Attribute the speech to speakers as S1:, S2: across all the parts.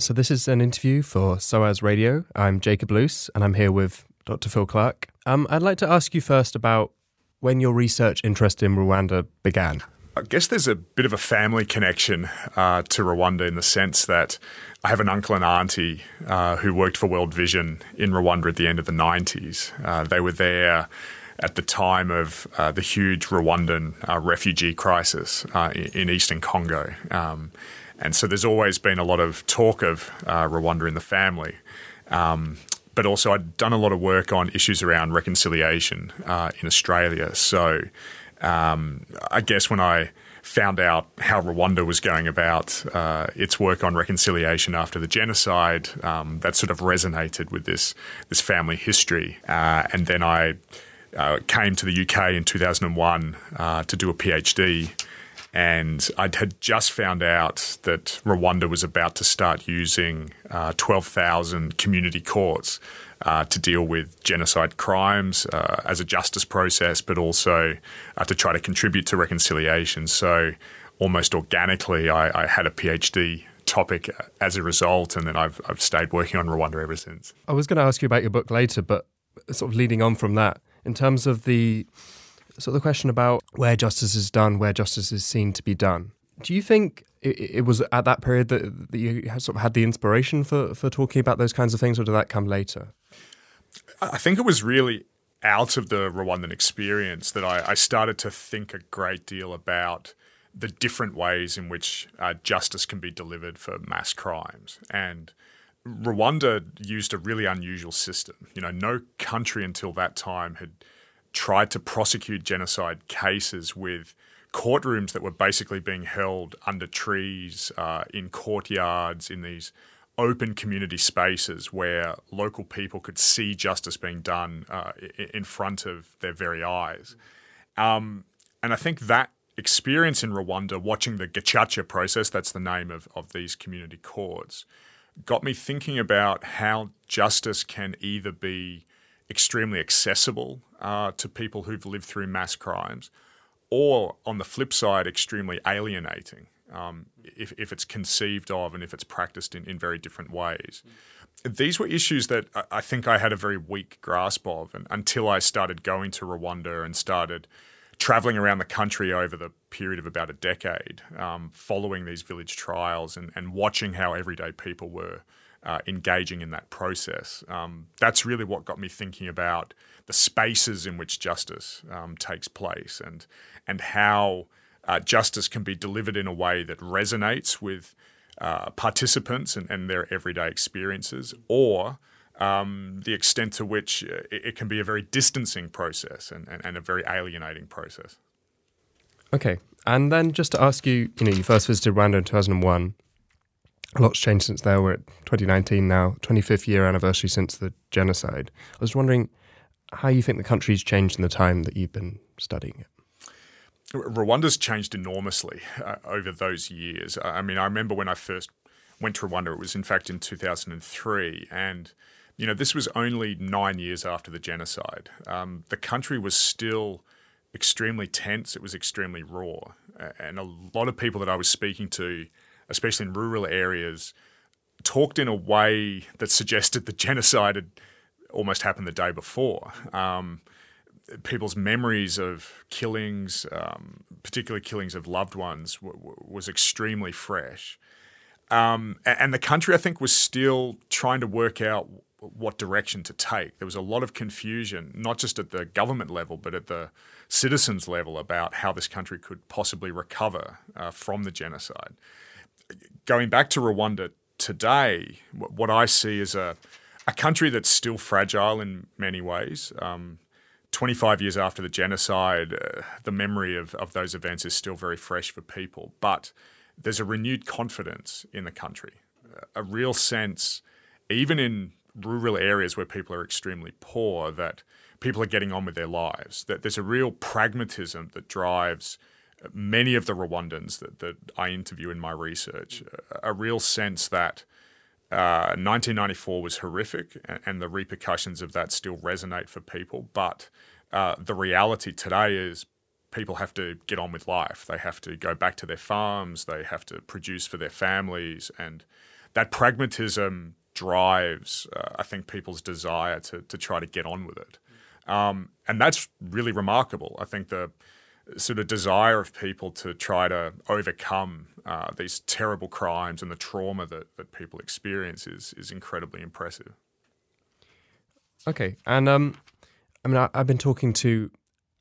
S1: So, this is an interview for SOAS Radio. I'm Jacob Luce, and I'm here with Dr. Phil Clark. Um, I'd like to ask you first about when your research interest in Rwanda began.
S2: I guess there's a bit of a family connection uh, to Rwanda in the sense that I have an uncle and auntie uh, who worked for World Vision in Rwanda at the end of the 90s. Uh, they were there at the time of uh, the huge Rwandan uh, refugee crisis uh, in, eastern Congo. Um, and so there's always been a lot of talk of uh, Rwanda in the family. Um, but also, I'd done a lot of work on issues around reconciliation uh, in Australia. So um, I guess when I found out how Rwanda was going about uh, its work on reconciliation after the genocide, um, that sort of resonated with this this family history. Uh, and then I uh, came to the UK in 2001 uh, to do a PhD and I had just found out that Rwanda was about to start using uh, 12,000 community courts uh, to deal with genocide crimes uh, as a justice process, but also uh, to try to contribute to reconciliation. So, almost organically, I, I, had a PhD topic as a result, and then I've, I've stayed working on Rwanda ever since.
S1: I was going to ask you about your book later, but sort of leading on from that, in terms of the of the question about where justice is done, where justice is seen to be done. Do you think it, it was at that period that, that you sort of had the inspiration for, for talking about those kinds of things, or did that come later?
S2: I think it was really out of the Rwandan experience that I, I started to think a great deal about the different ways in which uh, justice can be delivered for mass crimes. And Rwanda used a really unusual system. You know, no country until that time had tried to prosecute genocide cases with courtrooms that were basically being held under trees, uh, in courtyards, in these open community spaces where local people could see justice being done uh, in front of their very eyes. Um, and I think that experience in Rwanda, watching the Gacaca process, that's the name of, of these community courts, got me thinking about how justice can either be extremely accessible uh, to people who've lived through mass crimes, or on the flip side, extremely alienating um, if, if it's conceived of and if it's practiced in, in very different ways. These were issues that I think I had a very weak grasp of and, until I started going to Rwanda and started traveling around the country over the period of about a decade, um, following these village trials and, and watching how everyday people were uh, engaging in that process. Um, that's really what got me thinking about the spaces in which justice um, takes place and and how uh, justice can be delivered in a way that resonates with uh, participants and, and, their everyday experiences, or um, the extent to which uh, it, it, can be a very distancing process and, and, and a very alienating process.
S1: Okay, and then just to ask you, you know, you first visited Rwanda in 2001 a lot's changed since there. We're at 2019 now, 25th year anniversary since the genocide. I was wondering how you think the country's changed in the time that you've been studying it.
S2: Rwanda's changed enormously uh, over those years. I mean, I remember when I first went to Rwanda, it was in fact in 2003. And, you know, this was only nine years after the genocide. Um, the country was still extremely tense, it was extremely raw. And a lot of people that I was speaking to especially in rural areas, talked in a way that suggested the genocide had almost happened the day before. Um, people's memories of killings, um, particularly killings of loved ones, w- w- was extremely fresh. Um, and the country, I think, was still trying to work out what direction to take. There was a lot of confusion, not just at the government level, but at the citizens' level about how this country could possibly recover uh, from the genocide going back to Rwanda today, what I see is a, a country that's still fragile in many ways. Um, 25 years after the genocide, uh, the memory of, of those events is still very fresh for people. But there's a renewed confidence in the country, a real sense, even in rural areas where people are extremely poor, that people are getting on with their lives, that there's a real pragmatism that drives many of the Rwandans that, that I interview in my research, a, real sense that uh, 1994 was horrific and, and, the repercussions of that still resonate for people. But uh, the reality today is people have to get on with life. They have to go back to their farms, they have to produce for their families, and that pragmatism drives, uh, I think, people's desire to, to try to get on with it. Um, and that's really remarkable. I think the sort of desire of people to try to overcome uh, these terrible crimes and the trauma that, that people experience is, is incredibly impressive.
S1: Okay. And um, I mean, I, have been talking to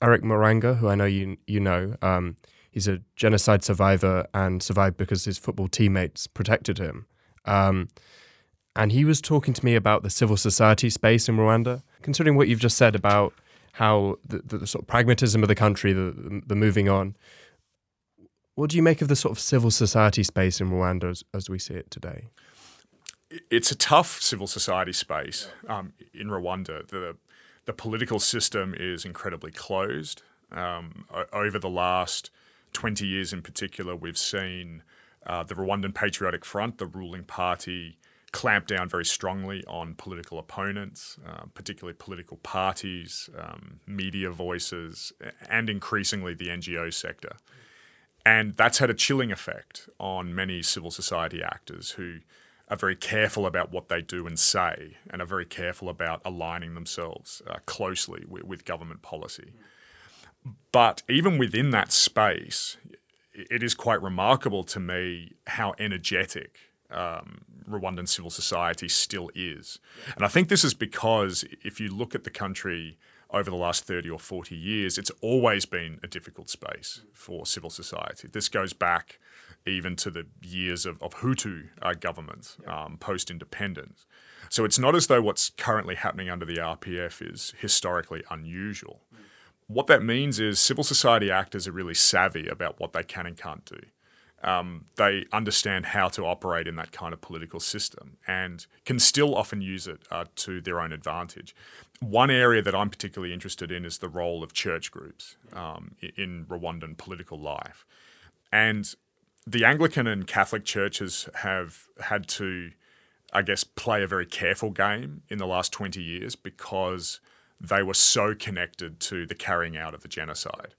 S1: Eric Murangwa, who I know you, you know. Um, he's a genocide survivor and survived because his football teammates protected him. Um, and he was talking to me about the civil society space in Rwanda. Considering what you've just said about how the, the, the sort of pragmatism of the country, the, the, moving on, what do you make of the sort of civil society space in Rwanda as, as we see it today?
S2: It's a tough civil society space um, in Rwanda. The, the political system is incredibly closed. Um, over the last 20 years in particular, we've seen uh, the Rwandan Patriotic Front, the ruling party, clamp down very strongly on political opponents, uh, particularly political parties, um, media voices, and increasingly the NGO sector. And that's had a chilling effect on many civil society actors who are very careful about what they do and say and are very careful about aligning themselves uh, closely with, with government policy. But even within that space, it is quite remarkable to me how energetic um, Rwandan civil society still is. And I think this is because if you look at the country over the last 30 or 40 years, it's always been a difficult space for civil society. This goes back even to the years of, of Hutu uh, government um, post independence. So it's not as though what's currently happening under the RPF is historically unusual. What that means is civil society actors are really savvy about what they can and can't do um, they understand how to operate in that kind of political system and can still often use it uh, to their own advantage. One area that I'm particularly interested in is the role of church groups um, in Rwandan political life. And the Anglican and Catholic churches have had to, I guess, play a very careful game in the last 20 years because they were so connected to the carrying out of the genocide.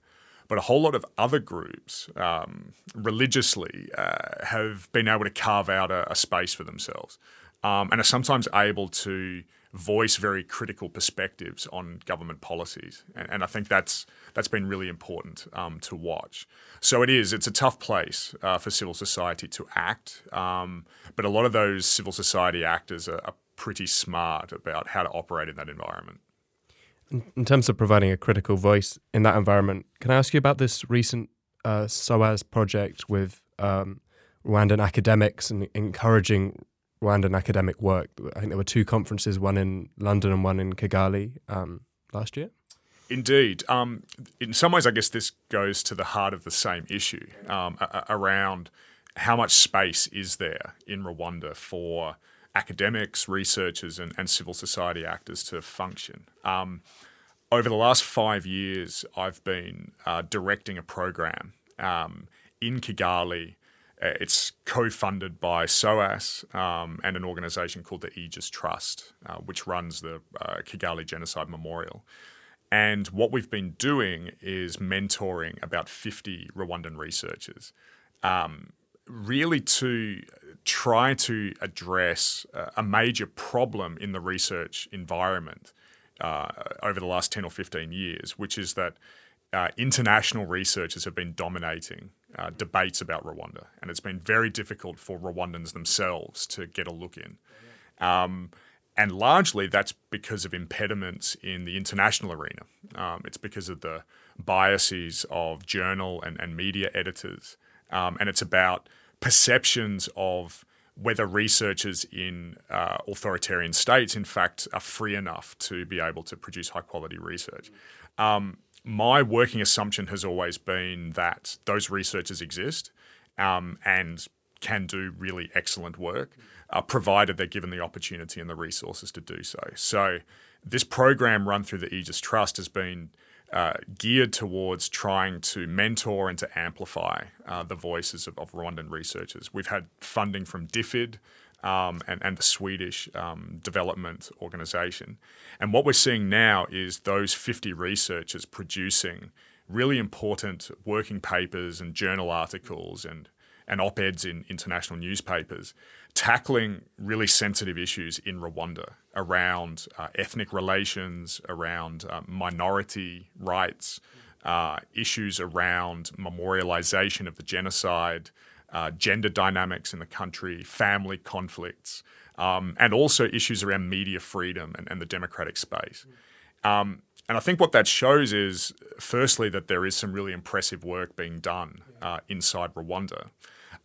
S2: But a whole lot of other groups um, religiously uh, have been able to carve out a, a space for themselves um, and are sometimes able to voice very critical perspectives on government policies. And, and I think that's that's been really important um, to watch. So it is. It's a tough place uh, for civil society to act, um, but a lot of those civil society actors are, are pretty smart about how to operate in that environment.
S1: In terms of providing a critical voice in that environment, can I ask you about this recent uh, SOAS project with um, Rwandan academics and encouraging Rwandan academic work? I think there were two conferences, one in London and one in Kigali um, last year.
S2: Indeed. Um, in some ways, I guess this goes to the heart of the same issue um, a- around how much space is there in Rwanda for academics, researchers, and, and civil society actors to function. Um, over the last five years, I've been uh, directing a program um, in Kigali. Uh, it's co funded by SOAS um, and an organization called the Aegis Trust, uh, which runs the uh, Kigali Genocide Memorial. And what we've been doing is mentoring about 50 Rwandan researchers, um, really to try to address a major problem in the research environment uh, over the last 10 or 15 years, which is that uh, international researchers have been dominating uh, debates about Rwanda, and it's been very difficult for Rwandans themselves to get a look in. Um, and largely that's because of impediments in the international arena. Um, it's because of the biases of journal and, and media editors. Um, and it's about perceptions of whether researchers in uh, authoritarian states, in fact, are free enough to be able to produce high quality research. Um, my working assumption has always been that those researchers exist um, and can do really excellent work, uh, provided they're given the opportunity and the resources to do so. So, this program run through the Aegis Trust has been uh, geared towards trying to mentor and to amplify uh, the voices of, of, Rwandan researchers. We've had funding from DFID um, and, and the Swedish um, development organization. And what we're seeing now is those 50 researchers producing really important working papers and journal articles and, and op eds in international newspapers tackling really sensitive issues in Rwanda around uh, ethnic relations, around uh, minority rights, uh, issues around memorialization of the genocide, uh, gender dynamics in the country, family conflicts, um, and also issues around media freedom and, and the democratic space. Um, and I think what that shows is, firstly, that there is some really impressive work being done uh, inside Rwanda,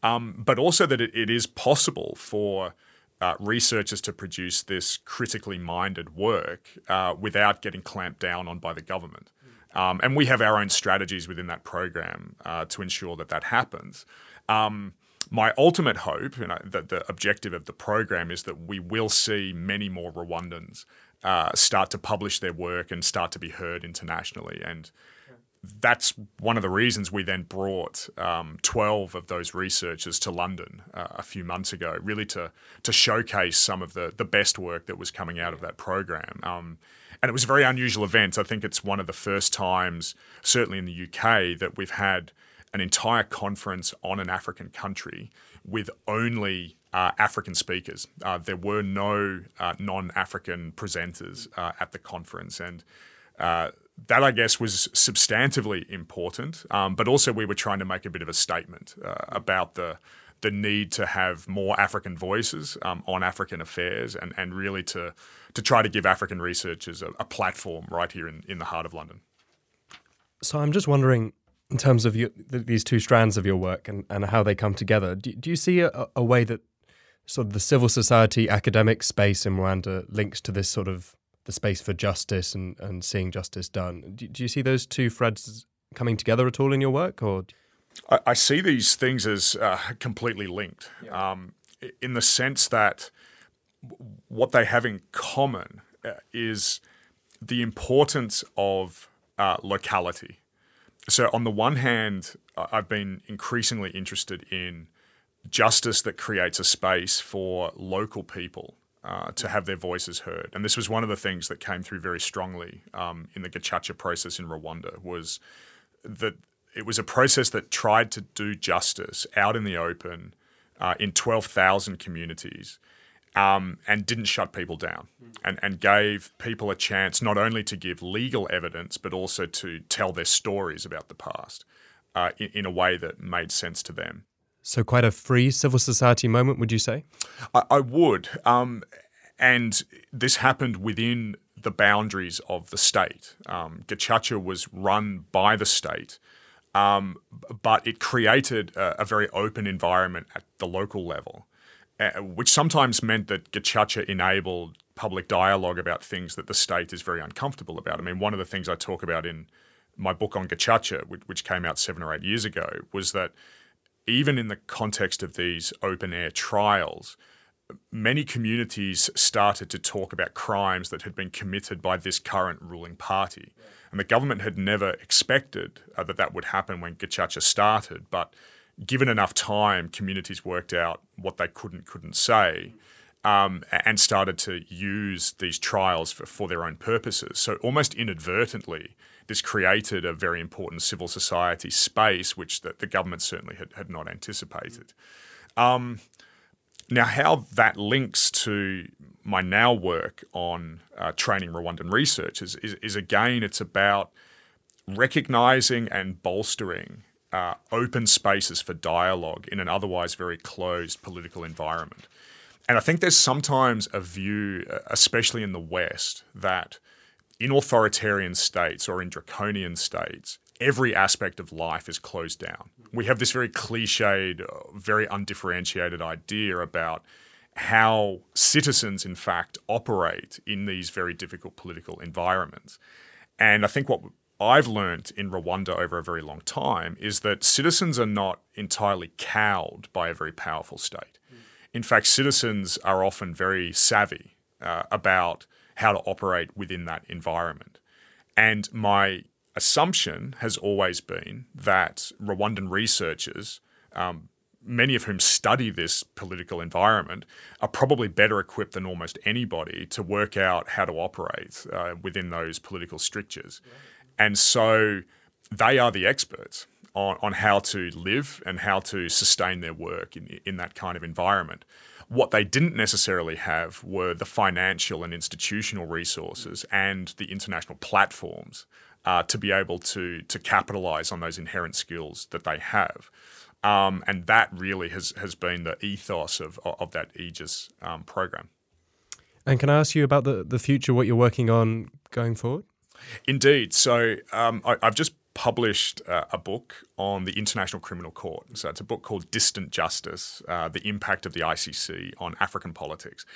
S2: um, but also that it, it is possible for uh, researchers to produce this critically minded work uh, without getting clamped down on by the government. Um, and we have our own strategies within that program uh, to ensure that that happens. Um, my ultimate hope, you know, the objective of the program is that we will see many more Rwandans uh, start to publish their work and start to be heard internationally. And that's one of the reasons we then brought um, 12 of those researchers to London uh, a few months ago, really to to showcase some of the the best work that was coming out of that program. Um, and it was a very unusual event. I think it's one of the first times, certainly in the UK, that we've had an entire conference on an African country with only uh, African speakers. Uh, there were no uh, non African presenters uh, at the conference. And uh, that, I guess, was substantively important. Um, but also, we were trying to make a bit of a statement uh, about the the need to have more African voices um, on African affairs and, and really to, to try to give African researchers a, a platform right here in, in the heart of London.
S1: So I'm just wondering in terms of your, these two strands of your work and, and how they come together, do, do you see a, a, way that sort of the civil society academic space in Rwanda links to this sort of the space for justice and, and seeing justice done? Do, do you see those two threads coming together at all in your work, or?
S2: I, I see these things as uh, completely linked, yeah. um, in the sense that what they have in common uh, is the importance of uh, locality so on the one hand, I've been increasingly interested in justice that creates a space for local people uh, to have their voices heard. And this was one of the things that came through very strongly um, in the Gacaca process in Rwanda was that it was a process that tried to do justice out in the open uh, in 12,000 communities um, and didn't shut people down and, and gave people a chance not only to give legal evidence, but also to tell their stories about the past uh, in, in, a way that made sense to them.
S1: So, quite a free civil society moment, would you say?
S2: I, I would. Um, and this happened within the boundaries of the state. Um, Gacaca was run by the state. Um, but it created a, a, very open environment at the local level uh, which sometimes meant that Gacaca enabled public dialogue about things that the state is very uncomfortable about. I mean, one of the things I talk about in my book on Gacaca, which, which came out seven or eight years ago, was that even in the context of these open air trials, many communities started to talk about crimes that had been committed by this current ruling party. And the government had never expected uh, that that would happen when Gacaca started, but given enough time, communities worked out what they could and couldn't say. Um, and started to use these trials for, for their own purposes. So, almost inadvertently, this created a very important civil society space, which the, the government certainly had, had not anticipated. Um, now, how that links to my now work on uh, training Rwandan researchers is, is again, it's about recognizing and bolstering uh, open spaces for dialogue in an otherwise very closed political environment. And I think there's sometimes a view, especially in the West, that in authoritarian states or in draconian states, every aspect of life is closed down. We have this very cliched, uh, very undifferentiated idea about how citizens, in fact, operate in these very difficult political environments. And I think what I've learned in Rwanda over a very long time is that citizens are not entirely cowed by a very powerful state. In fact, citizens are often very savvy uh, about how to operate within that environment. And my assumption has always been that Rwandan researchers, um, many of whom study this political environment, are probably better equipped than almost anybody to work out how to operate uh, within those political strictures. And so they are the experts on, on how to live and how to sustain their work in, in that kind of environment. What they didn't necessarily have were the financial and institutional resources and the international platforms uh, to be able to to capitalize on those inherent skills that they have. Um, and that really has, has been the ethos of, of that Aegis um, program.
S1: And can I ask you about the, the future, what you're working on going forward?
S2: Indeed. So um, I, have just published uh, a book on the International Criminal Court. So it's a book called Distant Justice uh, The Impact of the ICC on African Politics.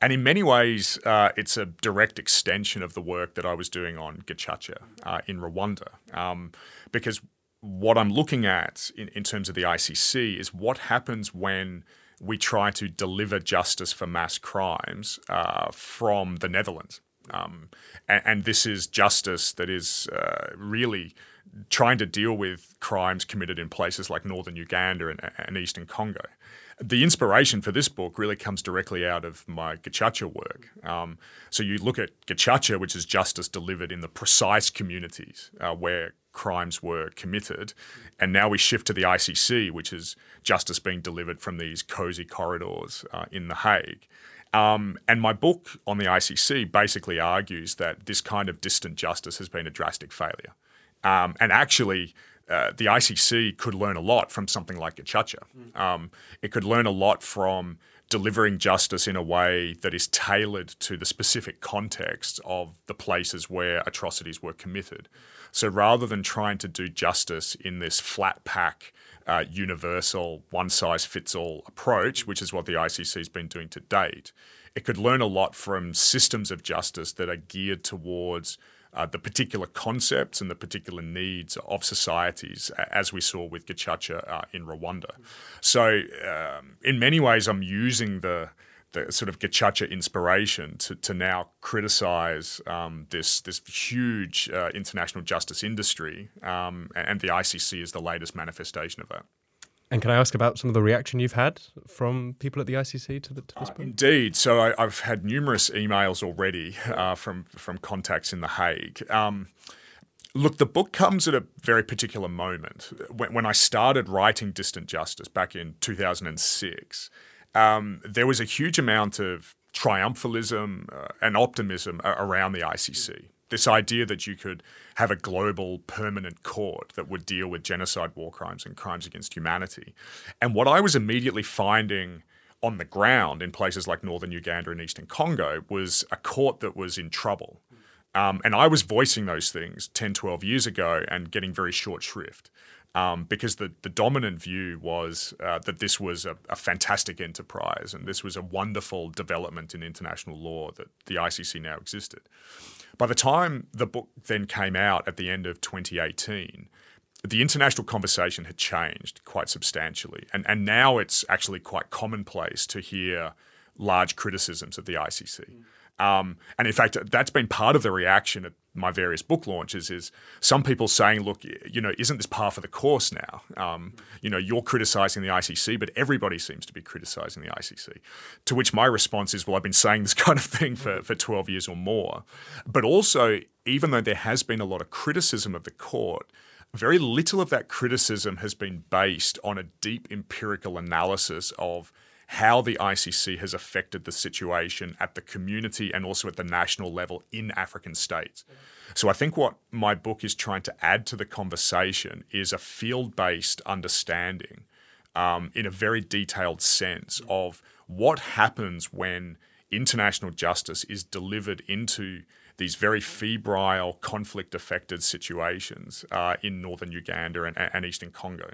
S2: And in many ways, uh, it's a direct extension of the work that I was doing on Gacaca uh, in Rwanda. Um, because what I'm looking at in, in terms of the ICC is what happens when we try to deliver justice for mass crimes uh, from the Netherlands. Um, and, and, this is justice that is uh, really trying to deal with crimes committed in places like northern Uganda and, and eastern Congo. The inspiration for this book really comes directly out of my Gacaca work. Um, so you look at Gacaca, which is justice delivered in the precise communities uh, where crimes were committed, and now we shift to the ICC, which is justice being delivered from these cozy corridors uh, in The Hague. Um, and my book on the ICC basically argues that this kind of distant justice has been a drastic failure. Um, and actually, uh, the ICC could learn a lot from something like Gacaca. Um, it could learn a lot from delivering justice in a way that is tailored to the specific context of the places where atrocities were committed. So rather than trying to do justice in this flat pack, uh, universal, one size fits all approach, which is what the ICC has been doing to date, it could learn a lot from systems of justice that are geared towards uh, the particular concepts and the particular needs of societies, as we saw with Gacaca uh, in Rwanda. So, um, in many ways, I'm using the the sort of Gacaca inspiration to, to now criticize um, this this huge uh, international justice industry, um, and the ICC is the latest manifestation of that.
S1: And can I ask about some of the reaction you've had from people at the ICC to, the, to this
S2: uh, Indeed. So I, have had numerous emails already uh, from from contacts in The Hague. Um, look, the book comes at a very particular moment. When, when I started writing Distant Justice back in 2006, um, there was a huge amount of triumphalism uh, and optimism around the ICC this idea that you could have a global permanent court that would deal with genocide, war crimes, and crimes against humanity. And what I was immediately finding on the ground in places like northern Uganda and eastern Congo was a court that was in trouble. Um, and I was voicing those things 10, 12 years ago and getting very short shrift. Um, because the, the dominant view was uh, that this was a, a, fantastic enterprise and this was a wonderful development in international law that the ICC now existed. By the time the book then came out at the end of 2018, the international conversation had changed quite substantially. And, and now it's actually quite commonplace to hear large criticisms of the ICC. Mm. Um, and in fact, that's been part of the reaction at my various book launches is some people saying, look, you know, isn't this par for the course now? Um, you know, you're criticizing the ICC, but everybody seems to be criticizing the ICC. To which my response is, well, I've been saying this kind of thing for, for 12 years or more. But also, even though there has been a lot of criticism of the court, very little of that criticism has been based on a deep empirical analysis of how the ICC has affected the situation at the community and also at the national level in African states. So I think what my book is trying to add to the conversation is a field based understanding um, in a very detailed sense of what happens when international justice is delivered into these very febrile, conflict affected situations uh, in northern Uganda and, and eastern Congo.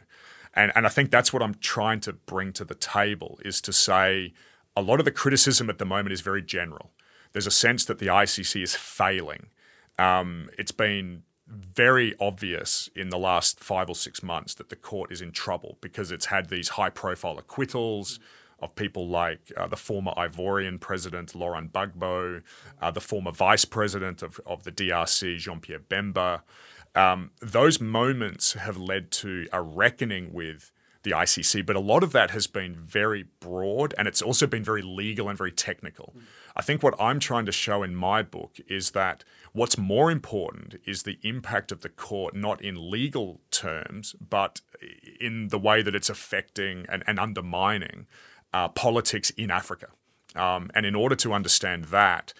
S2: And, and I think that's what I'm trying to bring to the table is to say a lot of the criticism at the moment is very general. There's a sense that the ICC is failing. Um, it's been very obvious in the last five or six months that the court is in trouble because it's had these high profile acquittals of people like uh, the former Ivorian president Laurent Gbagbo, uh, the former vice president of, of the DRC Jean Pierre Bemba. Um, those moments have led to a reckoning with the ICC, but a lot of that has been very broad and it's also been very legal and very technical. Mm. I think what I'm trying to show in my book is that what's more important is the impact of the court, not in legal terms, but in the way that it's affecting and, and undermining uh, politics in Africa. Um, and in order to understand that,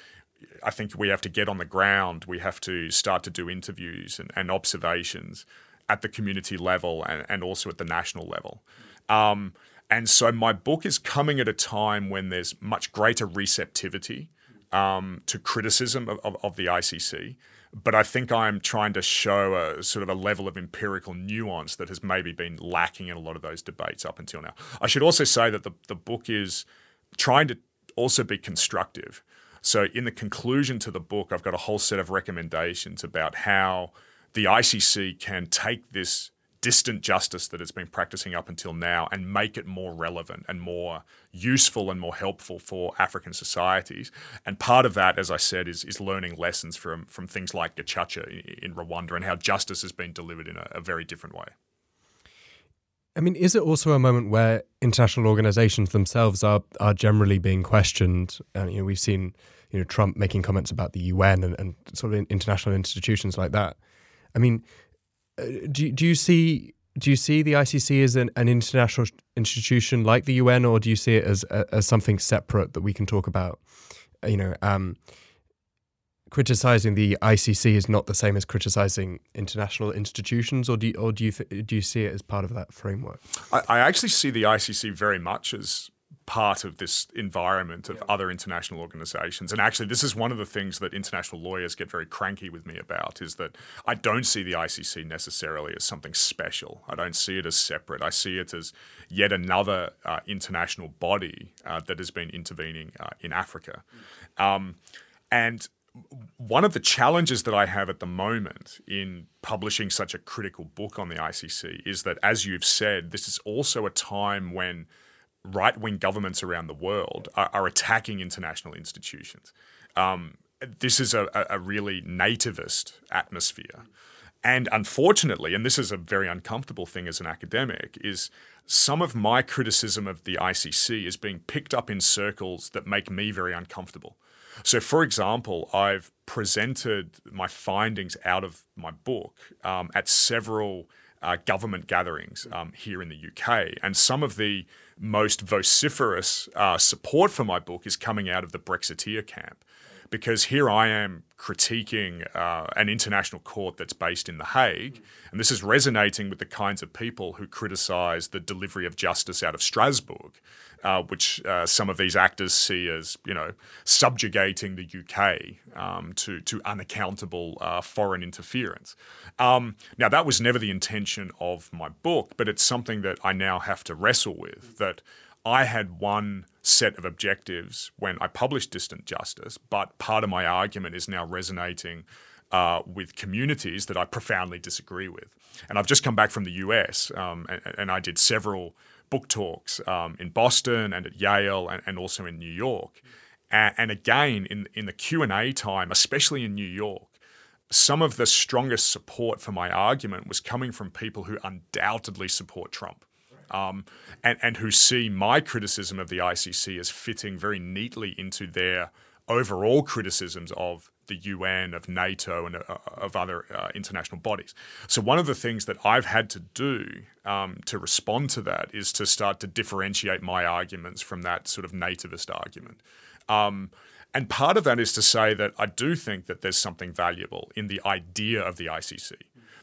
S2: I think we have to get on the ground. We have to start to do interviews and, and observations at the community level and, and also at the national level. Um, and so my book is coming at a time when there's much greater receptivity um, to criticism of, of, of, the ICC. But I think I'm trying to show a sort of a level of empirical nuance that has maybe been lacking in a lot of those debates up until now. I should also say that the, the book is trying to also be constructive. So, in the conclusion to the book, I've got a whole set of recommendations about how the ICC can take this distant justice that it's been practicing up until now and make it more relevant and more useful and more helpful for African societies. And part of that, as I said, is, is learning lessons from, from things like Gacaca in Rwanda and how justice has been delivered in a, a very different way.
S1: I mean, is it also a moment where international organizations themselves are are generally being questioned? You know, we've seen you know Trump making comments about the UN and, and sort of international institutions like that. I mean, uh, do do you see do you see the ICC as an, an international institution like the UN, or do you see it as as something separate that we can talk about? You know, um, criticizing the ICC is not the same as criticizing international institutions, or do you, or do you th- do you see it as part of that framework?
S2: I, I, actually see the ICC very much as part of this environment of yeah. other international organizations. And actually, this is one of the things that international lawyers get very cranky with me about is that I don't see the ICC necessarily as something special. I don't see it as separate. I see it as yet another uh, international body uh, that has been intervening uh, in Africa. Um, and one of the challenges that I have at the moment in publishing such a critical book on the ICC is that, as you've said, this is also a time when right wing governments around the world are, are attacking international institutions. Um, this is a, a, really nativist atmosphere. And unfortunately, and this is a very uncomfortable thing as an academic, is some of my criticism of the ICC is being picked up in circles that make me very uncomfortable. So, for example, I've presented my findings out of my book um, at several uh, government gatherings um, here in the UK. And some of the most vociferous uh, support for my book is coming out of the Brexiteer camp. Because here I am critiquing uh, an international court that's based in The Hague, and this is resonating with the kinds of people who criticise the delivery of justice out of Strasbourg uh, which uh, some of these actors see as you know subjugating the UK um, to to unaccountable uh, foreign interference. Um, now that was never the intention of my book, but it's something that I now have to wrestle with. That I had one set of objectives when I published Distant Justice, but part of my argument is now resonating. Uh, with communities that I profoundly disagree with. And I've just come back from the US um, and, and, I did several book talks um, in Boston and at Yale and, and also in New York. And, and again, in, in the Q&A time, especially in New York, some of the strongest support for my argument was coming from people who undoubtedly support Trump. Um, and, and who see my criticism of the ICC as fitting very neatly into their overall criticisms of the UN, of NATO, and uh, of other uh, international bodies. So, one of the things that I've had to do um, to respond to that is to start to differentiate my arguments from that sort of nativist argument. Um, and part of that is to say that I do think that there's something valuable in the idea of the ICC.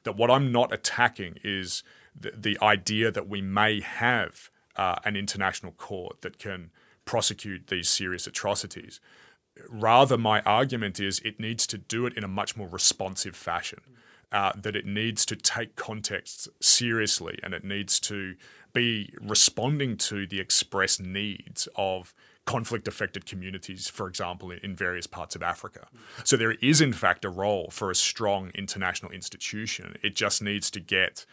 S2: That what I'm not attacking is the, the idea that we may have uh, an international court that can prosecute these serious atrocities rather my argument is it needs to do it in a much more responsive fashion uh, that it needs to take contexts seriously and it needs to be responding to the express needs of conflict affected communities, for example, in, various parts of Africa. So there is, in fact, a role for a strong international institution. It just needs to get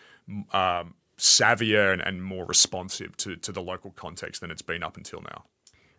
S2: um, savvier and, and more responsive to, to the local context than it's been up until now.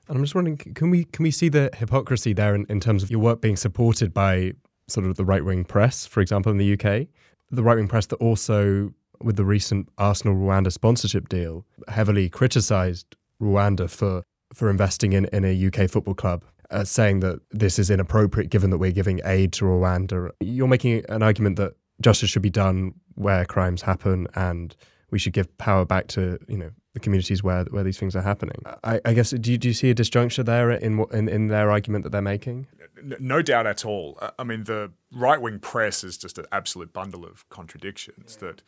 S1: And I'm just wondering, can we can we see the hypocrisy there in, in terms of your work being supported by sort of the right wing press, for example, in the UK, the right wing press that also, with the recent Arsenal Rwanda sponsorship deal, heavily criticised Rwanda for for investing in, in a UK football club, uh, saying that this is inappropriate given that we're giving aid to Rwanda. You're making an argument that justice should be done where crimes happen and we should give power back to you know the communities where where these things are happening. I, I guess do you, do you see a disjuncture there in, in in their argument that they're making?
S2: No doubt at all. I mean, the right wing press is just an absolute bundle of contradictions. That,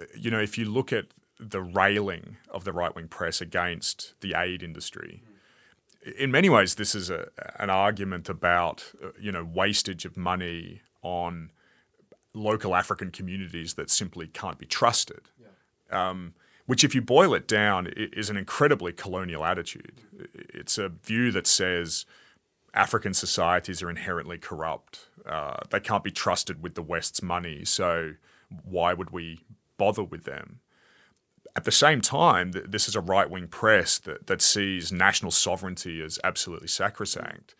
S2: uh, you know, if you look at the railing of the right wing press against the aid industry, in many ways, this is a, an argument about, uh, you know, wastage of money on local African communities that simply can't be trusted. Um, which, if you boil it down, is an incredibly colonial attitude. It's a view that says African societies are inherently corrupt. Uh, they can't be trusted with the West's money, so why would we bother with them? At the same time, th- this is a right wing press that, that sees national sovereignty as absolutely sacrosanct.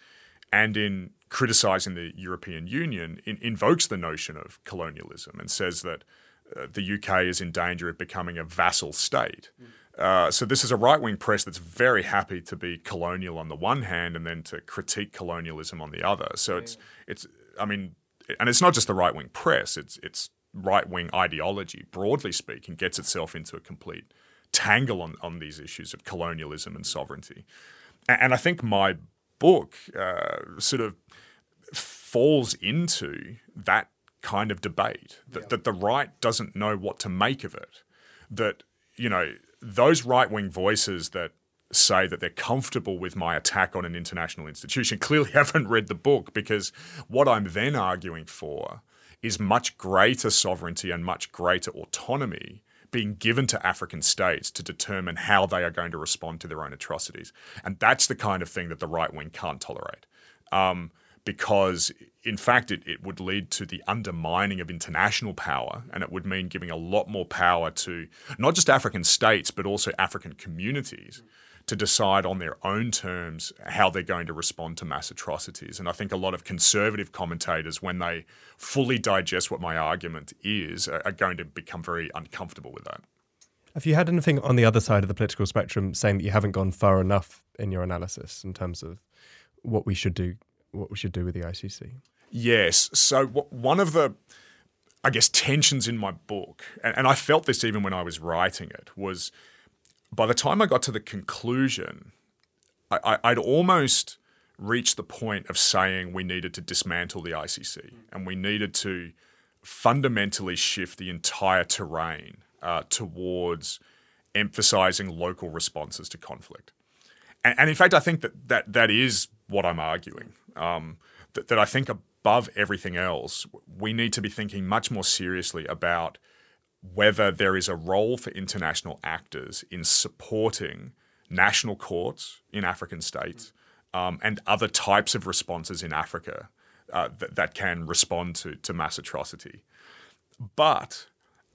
S2: And in criticizing the European Union, in, invokes the notion of colonialism and says that uh, the UK is in danger of becoming a vassal state. Uh, so this is a right wing press that's very happy to be colonial on the one hand and then to critique colonialism on the other. So it's it's I mean, and it's not just the right wing press. It's it's right wing ideology, broadly speaking, gets itself into a complete tangle on, on these issues of colonialism and sovereignty. A- And I think my book uh, sort of falls into that kind of debate that, that the right doesn't know what to make of it. That, you know, those right wing voices that say that they're comfortable with my attack on an international institution clearly haven't read the book because what I'm then arguing for is much greater sovereignty and much greater autonomy being given to African states to determine how they are going to respond to their own atrocities. And that's the kind of thing that the right wing can't tolerate. Um, because, in fact, it, it would lead to the undermining of international power, and it would mean giving a lot more power to not just African states, but also African communities to decide on their own terms how they're going to respond to mass atrocities. And I think a lot of conservative commentators, when they fully digest what my argument is, are, going to become very uncomfortable with that.
S1: Have you had anything on the other side of the political spectrum saying that you haven't gone far enough in your analysis in terms of what we should do, what we should do with the ICC?
S2: Yes. So one of the, I guess, tensions in my book, and, and I felt this even when I was writing it, was by the time I got to the conclusion, I, I'd almost reached the point of saying we needed to dismantle the ICC and we needed to fundamentally shift the entire terrain uh, towards emphasizing local responses to conflict. And, and in fact, I think that that, that is what I'm arguing. Um, that, that I think above everything else, we need to be thinking much more seriously about whether there is a role for international actors in supporting national courts in African states um, and other types of responses in Africa uh, that, that can respond to, to mass atrocity. But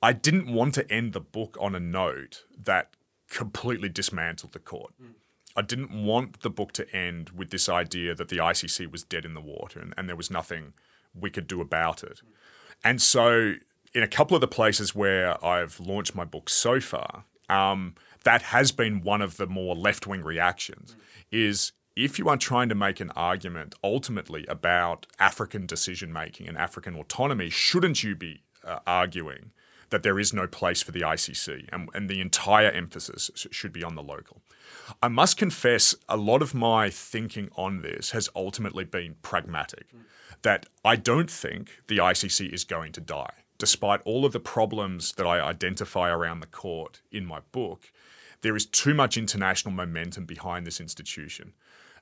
S2: I didn't want to end the book on a note that completely dismantled the court. I didn't want the book to end with this idea that the ICC was dead in the water and, and there was nothing we could do about it. And so, in a couple of the places where I've launched my book so far, um, that has been one of the more left wing reactions. Is if you are trying to make an argument ultimately about African decision making and African autonomy, shouldn't you be uh, arguing that there is no place for the ICC and, and the entire emphasis should be on the local? I must confess, a lot of my thinking on this has ultimately been pragmatic. Mm. That I don't think the ICC is going to die, despite all of the problems that I identify around the court in my book. There is too much international momentum behind this institution.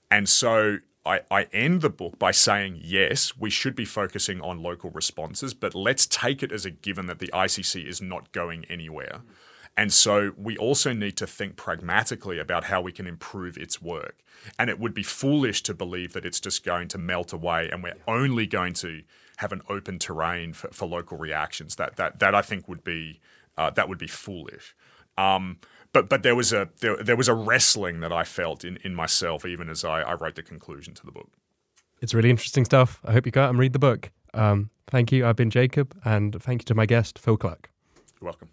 S2: And so I, I end the book by saying, yes, we should be focusing on local responses, but let's take it as a given that the ICC is not going anywhere. And so we also need to think pragmatically about how we can improve its work. And it would be foolish to believe that it's just going to melt away and we're only going to have an open terrain for, for local reactions. That, that, that I think would be, uh, that would be foolish. Um, but but there was a there, there was a wrestling that I felt in, in myself even as I, I wrote the conclusion to the book.
S1: It's really interesting stuff. I hope you go out and read the book. Um, thank you. I've been Jacob, and thank you to my guest, Phil Clark.
S2: You're welcome.